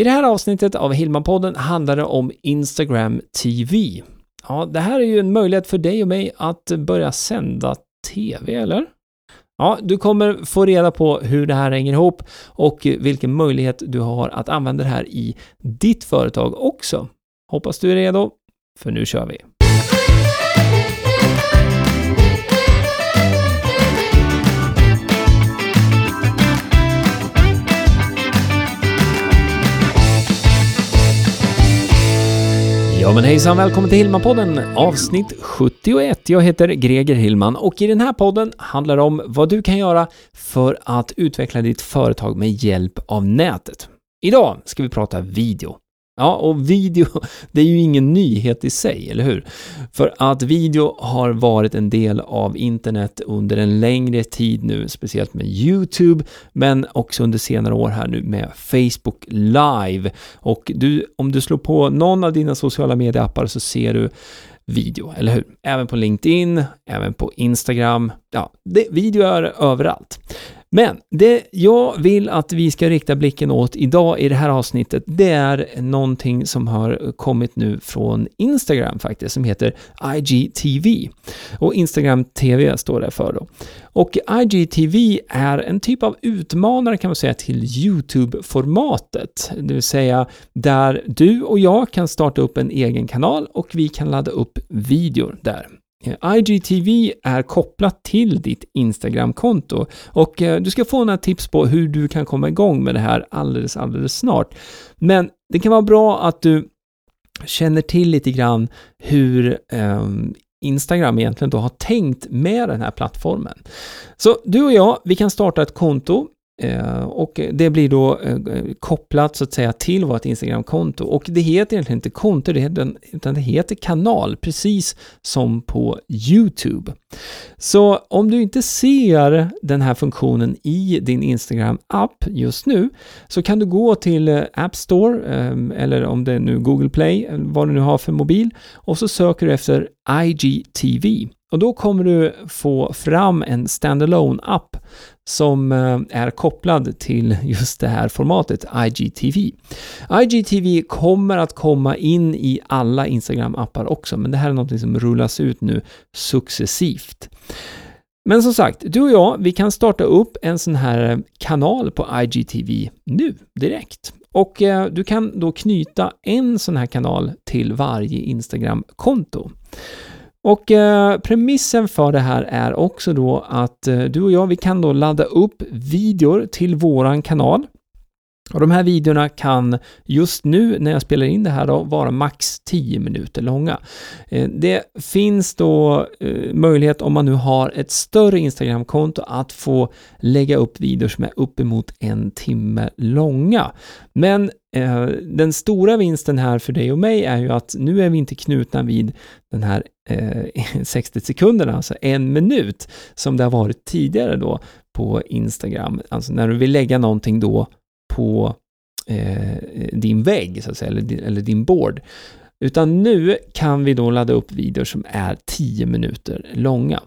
I det här avsnittet av Hillman-podden handlar det om Instagram TV. Ja, det här är ju en möjlighet för dig och mig att börja sända TV, eller? Ja, du kommer få reda på hur det här hänger ihop och vilken möjlighet du har att använda det här i ditt företag också. Hoppas du är redo, för nu kör vi! Ja men hejsan, välkommen till Hillman-podden avsnitt 71. Jag heter Greger Hillman och i den här podden handlar det om vad du kan göra för att utveckla ditt företag med hjälp av nätet. Idag ska vi prata video. Ja, och video, det är ju ingen nyhet i sig, eller hur? För att video har varit en del av internet under en längre tid nu, speciellt med YouTube, men också under senare år här nu med Facebook Live. Och du, om du slår på någon av dina sociala medieappar så ser du video, eller hur? Även på LinkedIn, även på Instagram. Ja, det, video är överallt. Men det jag vill att vi ska rikta blicken åt idag i det här avsnittet, det är någonting som har kommit nu från Instagram faktiskt, som heter IGTV. Och Instagram TV står det för då. Och IGTV är en typ av utmanare kan man säga till YouTube-formatet, det vill säga där du och jag kan starta upp en egen kanal och vi kan ladda upp videor där. Eh, IGTV är kopplat till ditt Instagram-konto och eh, du ska få några tips på hur du kan komma igång med det här alldeles, alldeles snart. Men det kan vara bra att du känner till lite grann hur eh, Instagram egentligen då har tänkt med den här plattformen. Så du och jag, vi kan starta ett konto Eh, och det blir då eh, kopplat så att säga till vårt Instagram-konto. Och det heter egentligen inte konto, utan det heter kanal, precis som på YouTube. Så om du inte ser den här funktionen i din Instagram-app just nu, så kan du gå till App Store, eh, eller om det är nu Google Play, vad du nu har för mobil, och så söker du efter IGTV. Och då kommer du få fram en standalone app som eh, är kopplad till just det här formatet IGTV. IGTV kommer att komma in i alla Instagram-appar också, men det här är något som rullas ut nu successivt. Men som sagt, du och jag, vi kan starta upp en sån här kanal på IGTV nu, direkt. Och eh, du kan då knyta en sån här kanal till varje Instagram-konto. Och eh, premissen för det här är också då att eh, du och jag, vi kan då ladda upp videor till våran kanal. Och de här videorna kan just nu när jag spelar in det här då vara max 10 minuter långa. Eh, det finns då eh, möjlighet om man nu har ett större Instagram-konto att få lägga upp videor som är uppemot en timme långa. Men eh, den stora vinsten här för dig och mig är ju att nu är vi inte knutna vid den här 60 sekunderna, alltså en minut, som det har varit tidigare då på Instagram. Alltså när du vill lägga någonting då på eh, din vägg, så att säga, eller din, eller din board. Utan nu kan vi då ladda upp videor som är 10 minuter långa.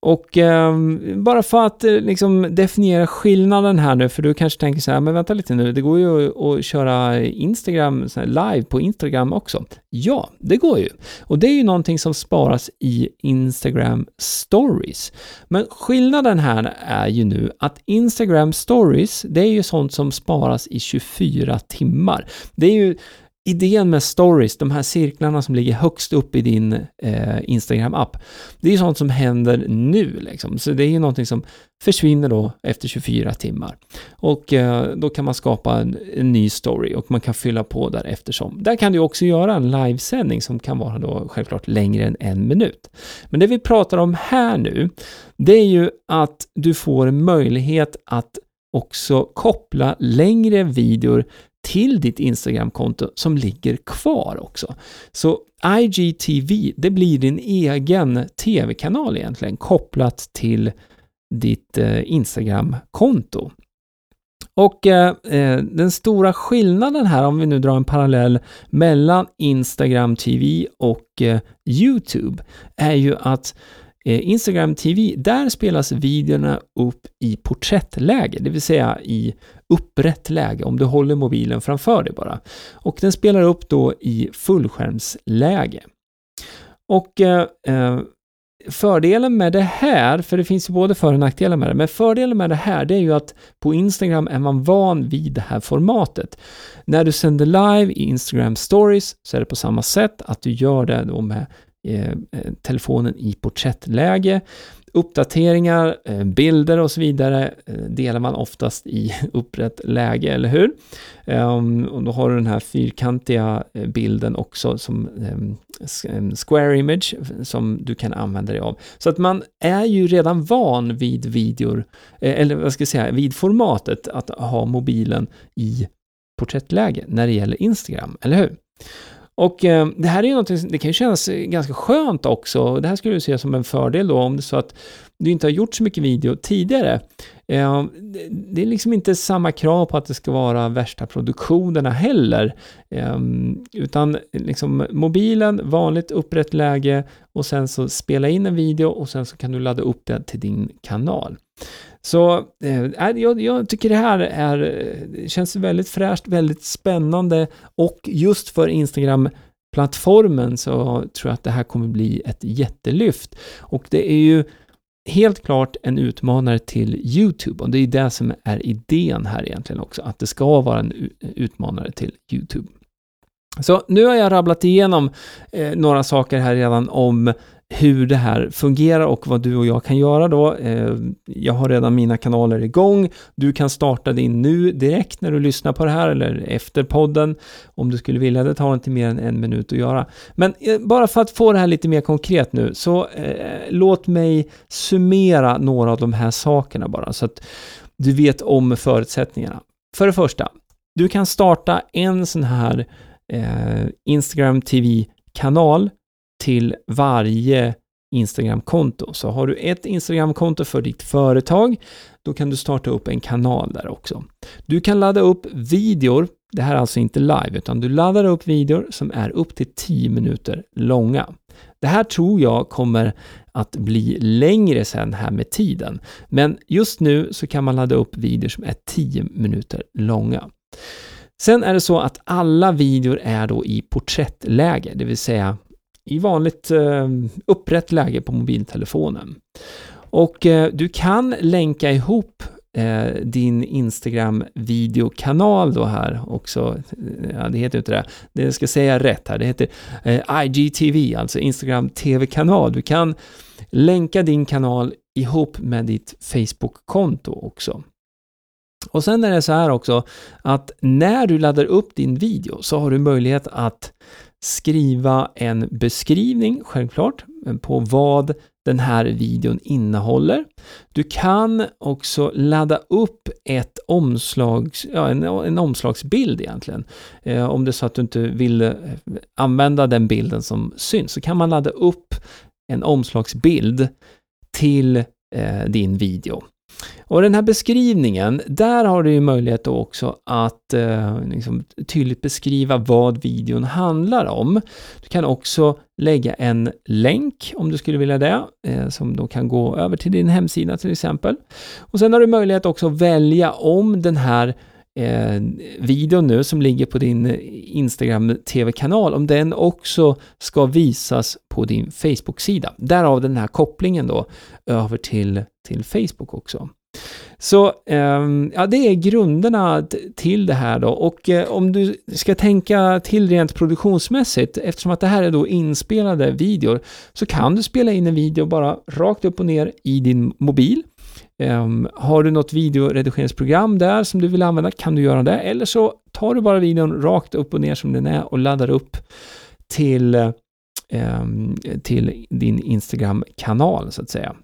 Och eh, bara för att eh, liksom definiera skillnaden här nu, för du kanske tänker så här, men vänta lite nu, det går ju att köra Instagram live på Instagram också. Ja, det går ju. Och det är ju någonting som sparas i Instagram stories. Men skillnaden här är ju nu att Instagram stories, det är ju sånt som sparas i 24 timmar. Det är ju idén med stories, de här cirklarna som ligger högst upp i din eh, Instagram-app, det är ju sånt som händer nu liksom. Så det är ju någonting som försvinner då efter 24 timmar. Och eh, då kan man skapa en, en, ny story och man kan fylla på där eftersom. Där kan du också göra en livesändning som kan vara då självklart längre än en minut. Men det vi pratar om här nu, det är ju att du får möjlighet att också koppla längre videor till ditt Instagramkonto som ligger kvar också. Så IGTV, det blir din egen tv-kanal egentligen kopplat till ditt eh, Instagramkonto. Och eh, eh, den stora skillnaden här, om vi nu drar en parallell mellan Instagram TV och eh, YouTube, är ju att eh, Instagram TV, där spelas videorna upp i porträttläge, det vill säga i upprätt läge, om du håller mobilen framför dig bara. Och den spelar upp då i fullskärmsläge. Och eh, eh, fördelen med det här, för det finns ju både för och nackdelar med det, men fördelen med det här det är ju att på Instagram är man van vid det här formatet. När du sänder live i Instagram stories så är det på samma sätt att du gör det då med eh, eh telefonen i porträttläge. Uppdateringar, eh, bilder och så vidare eh, delar man oftast i upprätt läge, eller hur? Ehm, och då har du den här fyrkantiga eh, bilden också som ehm, square image som du kan använda dig av. Så att man är ju redan van vid videor, eller vad ska jag säga, vid formatet att ha mobilen i porträttläge när det gäller Instagram, eller hur? Och eh, det här är ju någonting, det kan ju kännas ganska skönt också. Det här skulle du se som en fördel då om det är så att du inte har gjort så mycket video tidigare. Eh, det är liksom inte samma krav på att det ska vara värsta produktionerna heller. Eh, utan liksom mobilen, vanligt upprätt läge och sen så spela in en video och sen så kan du ladda upp den till din kanal. Så eh, jag, jag, tycker det här är, känns väldigt fräscht, väldigt spännande och just för Instagram plattformen så tror jag att det här kommer bli ett jättelyft. Och det är ju helt klart en utmanare till YouTube och det är det som är idén här egentligen också, att det ska vara en utmanare till YouTube. Så nu har jag rabblat igenom eh, några saker här redan om hur det här fungerar och vad du och jag kan göra då. Eh, jag har redan mina kanaler igång. Du kan starta din nu direkt när du lyssnar på det här eller efter podden om du skulle vilja. Det tar inte mer än en minut att göra. Men eh, bara för att få det här lite mer konkret nu så eh, låt mig summera några av de här sakerna bara så att du vet om förutsättningarna. För det första, du kan starta en sån här eh, Instagram TV-kanal till varje Instagram-konto. Så har du ett Instagram-konto för ditt företag, då kan du starta upp en kanal där också. Du kan ladda upp videor, det här är alltså inte live, utan du laddar upp videor som är upp till 10 minuter långa. Det här tror jag kommer att bli längre sen här med tiden, men just nu så kan man ladda upp videor som är 10 minuter långa. Sen är det så att alla videor är då i porträttläge, det vill säga i vanligt eh, upprätt läge på mobiltelefonen. Och eh, du kan länka ihop eh, din Instagram-videokanal då här också. Ja, det heter inte det. Det ska säga rätt här. Det heter IGTV, alltså Instagram TV-kanal. Du kan länka din kanal ihop med ditt Facebook-konto också. Och sen är det så här också att när du laddar upp din video så har du möjlighet att skriva en beskrivning, självklart, på vad den här videon innehåller. Du kan också ladda upp ett omslags, ja, en, en omslagsbild egentligen. Eh, om det är så att du inte vill eh, använda den bilden som syns, så kan man ladda upp en omslagsbild till eh, din video. Och den här beskrivningen, där har du ju möjlighet då också att eh, liksom tydligt beskriva vad videon handlar om. Du kan också lägga en länk om du skulle vilja det, eh, som då kan gå över till din hemsida till exempel. Och sen har du möjlighet också att välja om den här eh, videon nu som ligger på din Instagram TV-kanal, om den också ska visas på din Facebook-sida. Därav den här kopplingen då över till, till Facebook också. Så ehm, ja, det är grunderna till det här då. Och eh, om du ska tänka till rent produktionsmässigt, eftersom att det här är då inspelade videor, så kan du spela in en video bara rakt upp och ner i din mobil. Um, har du något videoredigeringsprogram där som du vill använda kan du göra det. Eller så tar du bara videon rakt upp och ner som den är och laddar upp till, um, till din Instagram-kanal så att säga.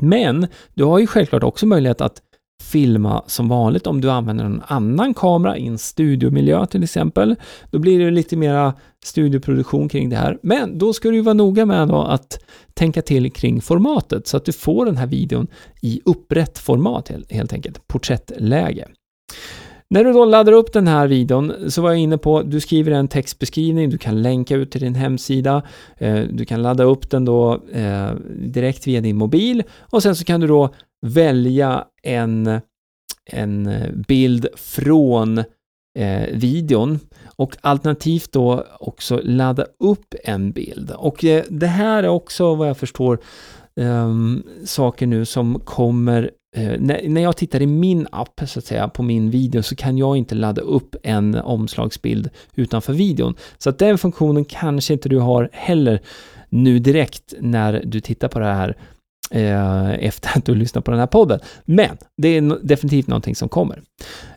Men du har ju självklart också möjlighet att filma som vanligt om du använder en annan kamera i en studiomiljö till exempel. Då blir det lite mera studioproduktion kring det här. Men då ska du vara noga med då att tänka till kring formatet så att du får den här videon i upprätt format helt enkelt, porträttläge. När du då laddar upp den här videon så var jag inne på, du skriver en textbeskrivning, du kan länka ut till din hemsida, eh, du kan ladda upp den då eh, direkt via din mobil och sen så kan du då välja en, en eh, bild från eh, videon och alternativt då också ladda upp en bild. Och eh, det här är också vad jag förstår eh, saker nu som kommer eh, när, när jag tittar i min app, så att säga, på min video, så kan jag inte ladda upp en omslagsbild utanför videon. Så att den funktionen kanske inte du har heller nu direkt när du tittar på det här eh, efter att du lyssnat på den här podden. Men det är definitivt någonting som kommer.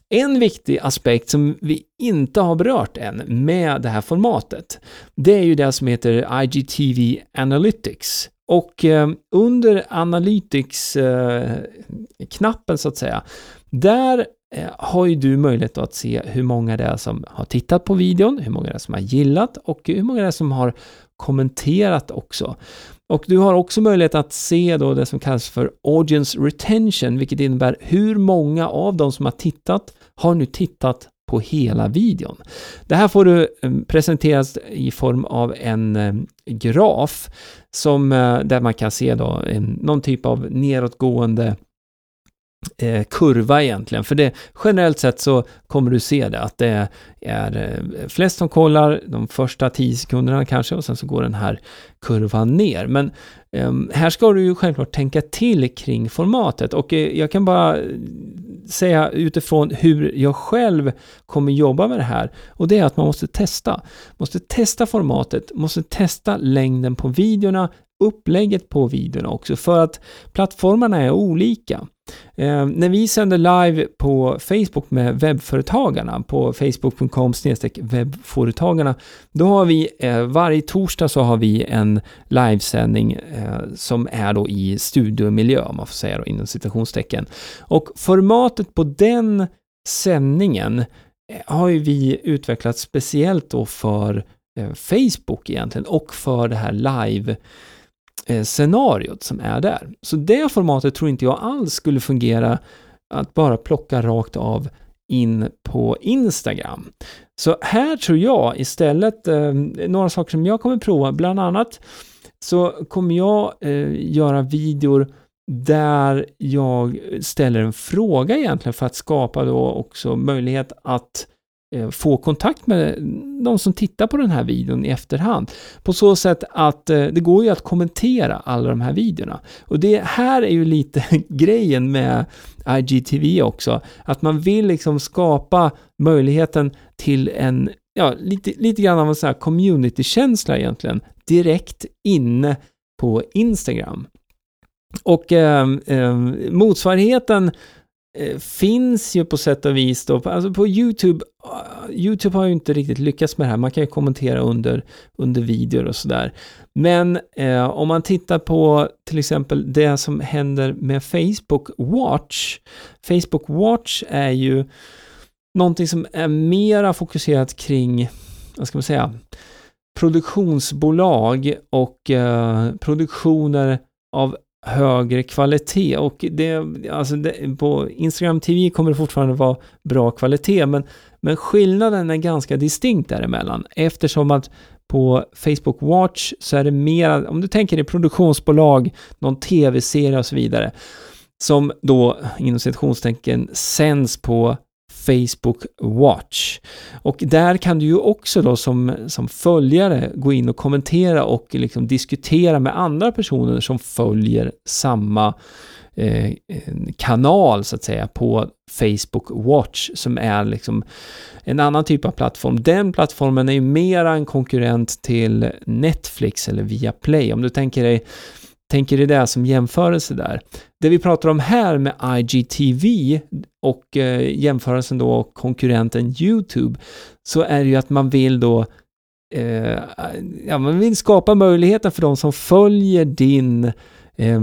En viktig aspekt som vi inte har berört än med det här formatet, det är ju det som heter IGTV Analytics. Och eh, under Analytics-knappen eh, så att säga, där eh, har ju du möjlighet att se hur många det är som har tittat på videon, hur många det är som har gillat och hur många det är som har kommenterat också. Och du har också möjlighet att se då det som kallas för Audience Retention, vilket innebär hur många av de som har tittat har nu tittat på hela videon. Det här får du eh, presenteras i form av en eh, graf som, eh, där man kan se då någon typ av nedåtgående eh, kurva egentligen. För det, generellt sett så kommer du se det, att det är eh, flest som kollar de första 10 sekunderna kanske och sen så går den här kurvan ner. Men eh, här ska du ju självklart tänka till kring formatet och eh, jag kan bara säga utifrån hur jag själv kommer jobba med det här och det är att man måste testa. Måste testa formatet, måste testa längden på videorna, upplägget på videorna också för att plattformarna är olika. Eh, när vi sänder live på Facebook med webbföretagarna på facebook.com webbföretagarna då har vi eh, varje torsdag så har vi en livesändning eh, som är då i studiomiljö om man får säga då inom citationstecken. Och formatet på den sändningen eh, har ju vi utvecklat speciellt då för eh, Facebook egentligen och för det här live Eh, scenariot som är där. Så det formatet tror inte jag alls skulle fungera att bara plocka rakt av in på Instagram. Så här tror jag istället, eh, några saker som jag kommer prova, bland annat så kommer jag eh, göra videor där jag ställer en fråga egentligen för att skapa då också möjlighet att Eh, Eh, få kontakt med de som tittar på den här videon i efterhand. På så sätt att eh, det går ju att kommentera alla de här videorna. Och det här är ju lite grejen med IGTV också, att man vill liksom skapa möjligheten till en, ja, lite, lite grann av en sån här community-känsla egentligen, direkt inne på Instagram. Och eh, eh, motsvarigheten Eh, finns ju på sätt och vis då, alltså på YouTube, eh, YouTube har ju inte riktigt lyckats med det här, man kan ju kommentera under, under videor och sådär. Men eh, om man tittar på till exempel det som händer med Facebook Watch, Facebook Watch är ju någonting som är mera fokuserat kring, vad ska man säga, produktionsbolag och eh, produktioner av högre kvalitet. Och det, alltså det, på Instagram TV kommer det fortfarande vara bra kvalitet men, men skillnaden är ganska distinkt däremellan. Eftersom att på Facebook Watch så är det mer, om du tänker dig produktionsbolag, någon tv-serie och så vidare, som då inom citationstecken sänds på Facebook Watch. Och där kan du ju också då som, som följare gå in och kommentera och liksom diskutera med andra personer som följer samma eh, kanal så att säga på Facebook Watch som är liksom en annan typ av plattform. Den plattformen är ju mera en konkurrent till Netflix eller Viaplay. Om du tänker dig tänker dig det som jämförelse där. Det vi pratar om här med IGTV och eh, jämförelsen då konkurrenten YouTube så är det ju att man vill då eh, ja, man vill skapa möjligheter för de som följer din eh,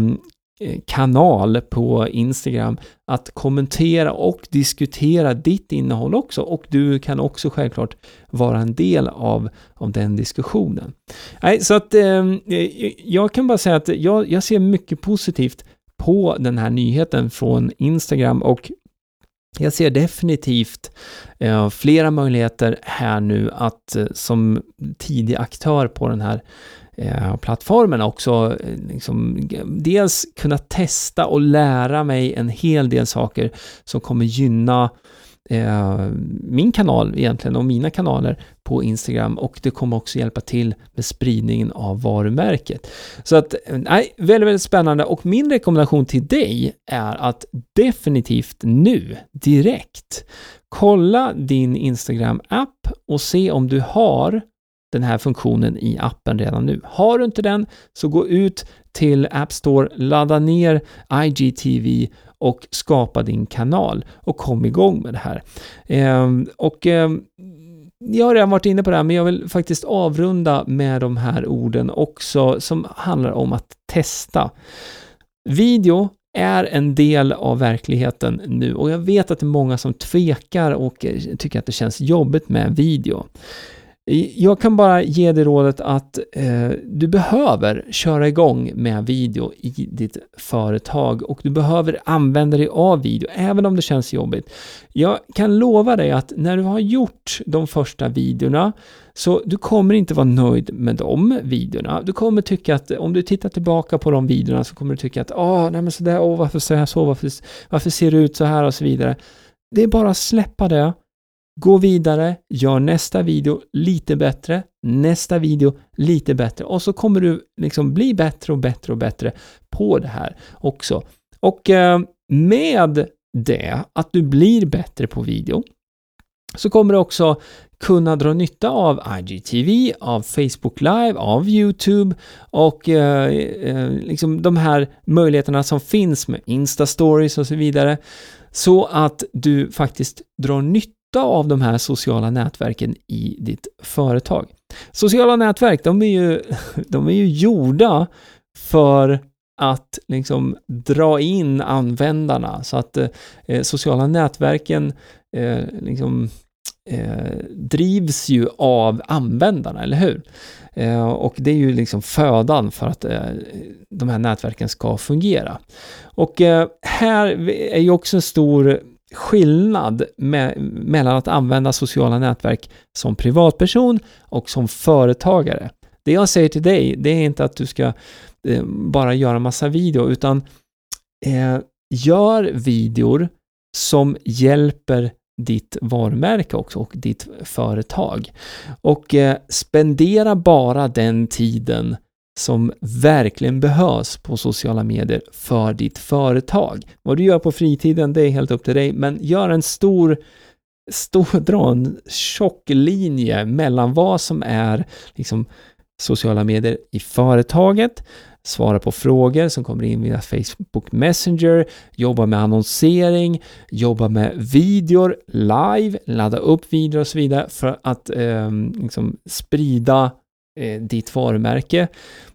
Eh, kanal på Instagram att kommentera och diskutera ditt innehåll också och du kan också självklart vara en del av, av den diskussionen. Nej, så att ehm, eh, jag kan bara säga att jag, jag ser mycket positivt på den här nyheten från Instagram och jag ser definitivt eh, flera möjligheter här nu att eh, som tidig aktör på den här eh, plattformen också eh, liksom, dels kunna testa och lära mig en hel del saker som kommer gynna eh, min kanal egentligen och mina kanaler på Instagram och det kommer också hjälpa till med spridningen av varumärket. Så att, eh, nej, väldigt, väldigt spännande och min rekommendation till dig är att definitivt nu, direkt, kolla din Instagram-app och se om du har den här funktionen i appen redan nu. Har du inte den, så gå ut till App Store, ladda ner IGTV och skapa din kanal och kom igång med det här. Eh, och eh, jag har redan varit inne på det här, men jag vill faktiskt avrunda med de här orden också som handlar om att testa. Video är en del av verkligheten nu och jag vet att det är många som tvekar och eh, tycker att det känns jobbigt med video. Jag kan bara ge dig rådet att eh, du behöver köra igång med video i ditt företag och du behöver använda dig av video, även om det känns jobbigt. Jag kan lova dig att när du har gjort de första videorna så du kommer inte vara nöjd med de videorna. Du kommer tycka att om du tittar tillbaka på de videorna så kommer du tycka att åh, nej men sådär, åh, varför säger jag så, varför, varför ser det ut så här och så vidare. Det är bara att släppa det Gå vidare, gör nästa video lite bättre, nästa video lite bättre och så kommer du liksom bli bättre och bättre och bättre på det här också. Och eh, med det, att du blir bättre på video, så kommer du också kunna dra nytta av IGTV, av Facebook Live, av YouTube och eh, eh, liksom de här möjligheterna som finns med Insta-stories och så vidare. Så att du faktiskt drar nytta nytta av de här sociala nätverken i ditt företag. Sociala nätverk, de är ju, de är ju gjorda för att liksom dra in användarna så att eh, sociala nätverken eh, liksom eh, drivs ju av användarna, eller hur? Eh, och det är ju liksom födan för att eh, de här nätverken ska fungera. Och eh, här är ju också en stor skillnad med, mellan att använda sociala nätverk som privatperson och som företagare. Det jag säger till dig, det är inte att du ska eh, bara göra massa video, utan eh, gör videor som hjälper ditt varumärke också och ditt företag. Och eh, spendera bara den tiden som verkligen behövs på sociala medier för ditt företag. Vad du gör på fritiden, det är helt upp till dig, men gör en stor stor, dra en tjock linje mellan vad som är liksom, sociala medier i företaget, svara på frågor som kommer in via Facebook Messenger, jobba med annonsering, jobba med videor live, ladda upp videor och så vidare för att eh, liksom sprida eh, ditt varumärke.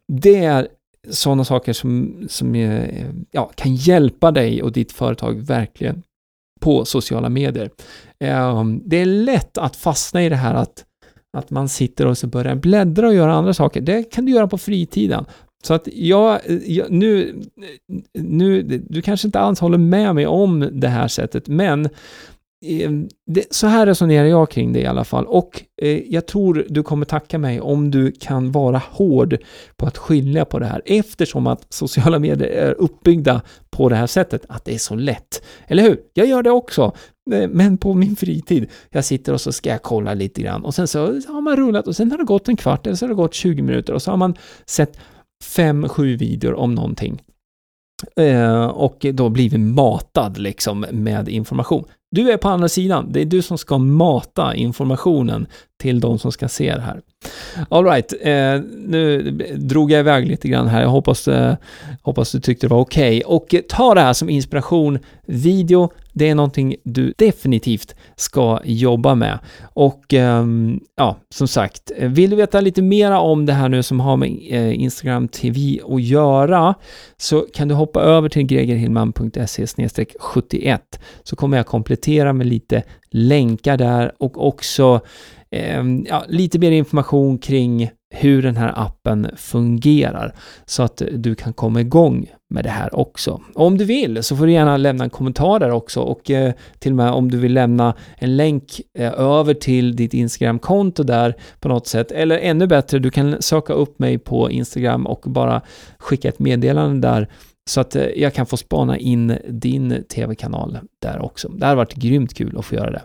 Det är sådana saker som, som eh, ja, kan hjälpa dig och ditt företag verkligen på sociala medier. Eh, det är lätt att fastna i det här att, att man sitter och så börjar bläddra och göra andra saker. Det kan du göra på fritiden. Så att jag, eh, jag, nu, eh, nu, du kanske inte alls håller med mig om det här sättet, men Ehm, det, så här resonerar jag kring det i alla fall och eh, jag tror du kommer tacka mig om du kan vara hård på att skilja på det här eftersom att sociala medier är uppbyggda på det här sättet, att det är så lätt. Eller hur? Jag gör det också, eh, men på min fritid. Jag sitter och så ska jag kolla lite grann och sen så har man rullat och sen har det gått en kvart eller så har det gått 20 minuter och så har man sett fem, sju videor om någonting. Eh, och då blivit matad liksom med information. Du är på andra sidan. Det är du som ska mata informationen till de som ska se det här. Alright, eh, nu drog jag iväg lite grann här. Jag hoppas, eh, hoppas du tyckte det var okej. Okay. Och ta det här som inspiration. Video, det är någonting du definitivt ska jobba med. Och ehm, ja, som sagt, vill du veta lite mera om det här nu som har med eh, Instagram TV att göra så kan du hoppa över till gregerhillman.se 71 så kommer jag komplettera med lite länkar där och också ehm, ja, lite mer information kring hur den här appen fungerar så att du kan komma igång med det här också. Om du vill så får du gärna lämna en kommentar där också och eh, till och med om du vill lämna en länk eh, över till ditt Instagram-konto där på något sätt. Eller ännu bättre, du kan söka upp mig på Instagram och bara skicka ett meddelande där så att eh, jag kan få spana in din tv-kanal där också. Det har varit grymt kul att få göra det.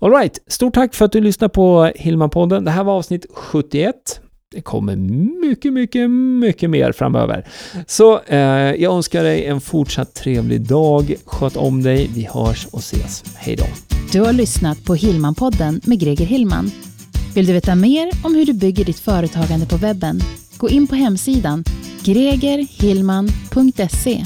Alright, stort tack för att du lyssnade på Hillman-podden. Det här var avsnitt 71. Det kommer mycket, mycket, mycket mer framöver. Så eh, jag önskar dig en fortsatt trevlig dag. Sköt om dig. Vi hörs och ses. Hej då. Du har lyssnat på Hillman-podden med Greger Hillman. Vill du veta mer om hur du bygger ditt företagande på webben? Gå in på hemsidan gregerhillman.se